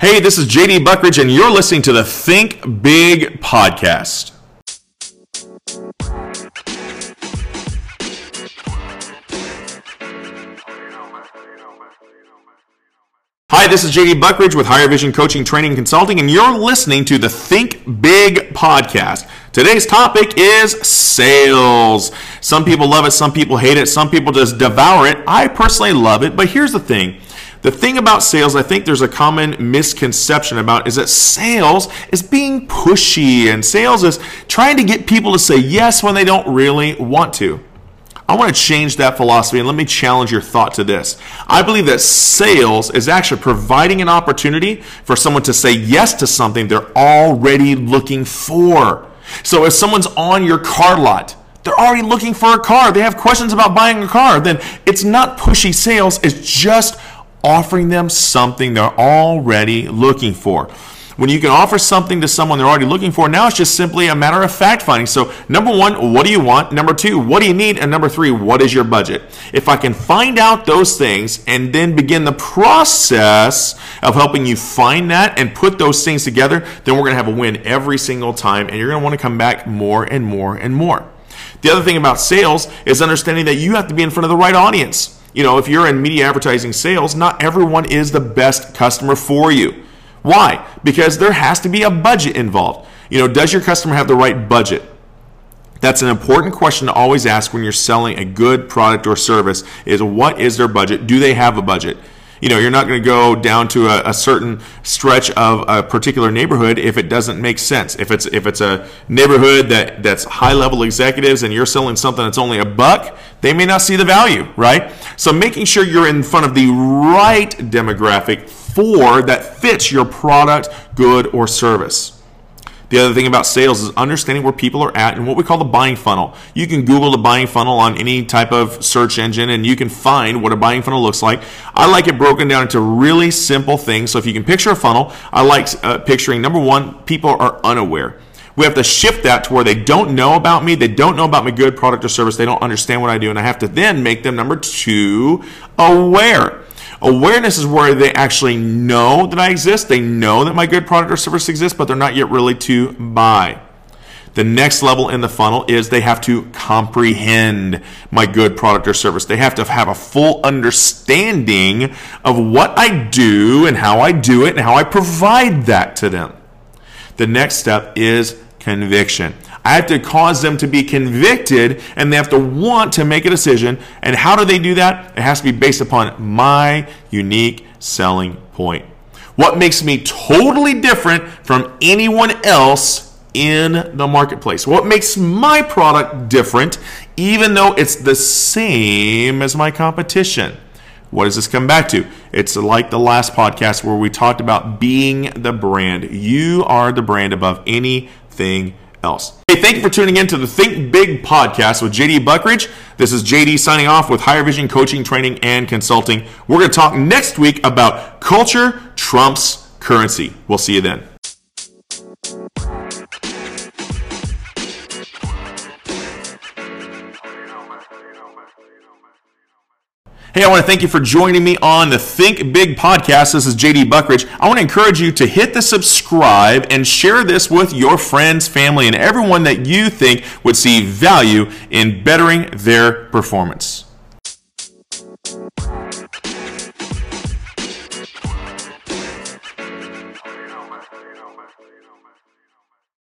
Hey, this is JD Buckridge, and you're listening to the Think Big podcast. Hi, this is JD Buckridge with Higher Vision Coaching, Training, Consulting, and you're listening to the Think Big podcast. Today's topic is sales. Some people love it, some people hate it, some people just devour it. I personally love it, but here's the thing the thing about sales, I think there's a common misconception about is that sales is being pushy and sales is trying to get people to say yes when they don't really want to. I want to change that philosophy and let me challenge your thought to this. I believe that sales is actually providing an opportunity for someone to say yes to something they're already looking for. So if someone's on your car lot, they're already looking for a car, they have questions about buying a car, then it's not pushy sales, it's just offering them something they're already looking for. When you can offer something to someone they're already looking for, now it's just simply a matter of fact finding. So, number one, what do you want? Number two, what do you need? And number three, what is your budget? If I can find out those things and then begin the process of helping you find that and put those things together, then we're going to have a win every single time and you're going to want to come back more and more and more. The other thing about sales is understanding that you have to be in front of the right audience you know, if you're in media advertising sales, not everyone is the best customer for you. Why? Because there has to be a budget involved. You know, does your customer have the right budget? That's an important question to always ask when you're selling a good product or service is what is their budget? Do they have a budget? You know, you're not going to go down to a, a, certain stretch of a particular neighborhood if it doesn't make sense. If it's if it's a neighborhood that that's high level executives and you're selling something that's only a buck, they may not see the value, right? So making sure you're in front of the right demographic that fits your product, good or service. The other thing about sales is understanding where people are at and what we call the buying funnel. You can Google the buying funnel on any type of search engine and you can find what a buying funnel looks like. I like it broken down into really simple things. So if you can picture a funnel, I like uh, picturing number one, people are unaware. We have to shift that to where they don't know about me, they don't know about my good product or service, they don't understand what I do, and I have to then make them number two, aware. Awareness is where they actually know that I exist. They know that my good product or service exists, but they're not yet really to buy. The next level in the funnel is they have to comprehend my good product or service. They have to have a full understanding of what I do and how I do it and how I provide that to them. The next step is conviction. I have to cause them to be convicted and they have to want to make a decision. And how do they do that? It has to be based upon my unique selling point. What makes me totally different from anyone else in the marketplace? What makes my product different, even though it's the same as my competition? What does this come back to? It's like the last podcast where we talked about being the brand. You are the brand above anything else. Hey, thank you for tuning in to the Think Big podcast with JD Buckridge. This is JD signing off with Higher Vision Coaching, Training, and Consulting. We're going to talk next week about culture trumps currency. We'll see you then. Hey, I want to thank you for joining me on the Think Big podcast. This is JD Buckridge. I want to encourage you to hit the subscribe and share this with your friends, family, and everyone that you think would see value in bettering their performance.